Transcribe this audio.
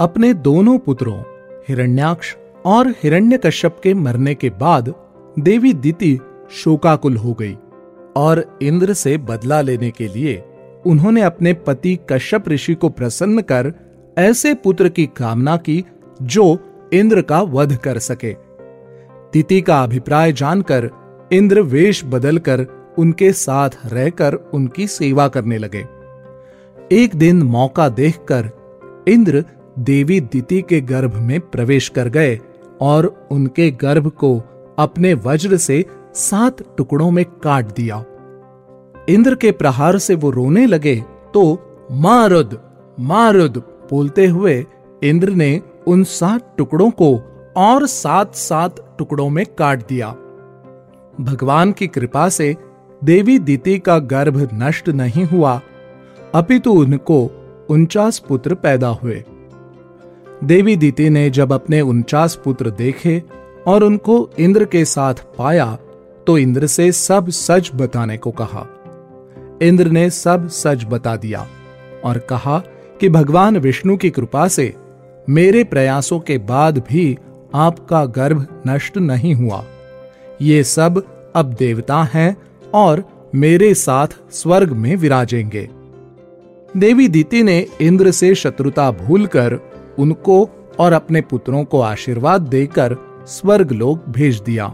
अपने दोनों पुत्रों, हिरण्याक्ष और हिरण्यकश्यप के मरने के बाद, देवी दिति शोकाकुल हो गई और इंद्र से बदला लेने के लिए उन्होंने अपने पति कश्यप ऋषि को प्रसन्न कर ऐसे पुत्र की कामना की जो इंद्र का वध कर सके। तिथि का अभिप्राय जानकर इंद्र वेश बदलकर उनके साथ रहकर उनकी सेवा करने लगे। एक दिन मौका देखकर इंद्र देवी दिति के गर्भ में प्रवेश कर गए और उनके गर्भ को अपने वज्र से सात टुकड़ों में काट दिया। इंद्र के प्रहार से वो रोने लगे तो मारुद मारुद बोलते हुए इंद्र ने उन सात टुकड़ों को और सात सात टुकड़ों में काट दिया। भगवान की कृपा से देवी दिति का गर्भ नष्ट नहीं हुआ, अपितु उनको उनचास पुत्र पैदा हुए। देवी दीति ने जब अपने उनचास पुत्र देखे और उनको इंद्र के साथ पाया तो इंद्र से सब सच बताने को कहा। इंद्र ने सब सच बता दिया और कहा कि भगवान विष्णु की कृपा से मेरे प्रयासों के बाद भी आपका गर्भ नष्ट नहीं हुआ। ये सब अब देवता हैं और मेरे साथ स्वर्ग में विराजेंगे। देवी दीति ने इंद्र से शत्रुता भूलकर उनको और अपने पुत्रों को आशीर्वाद देकर स्वर्ग लोग भेज दिया।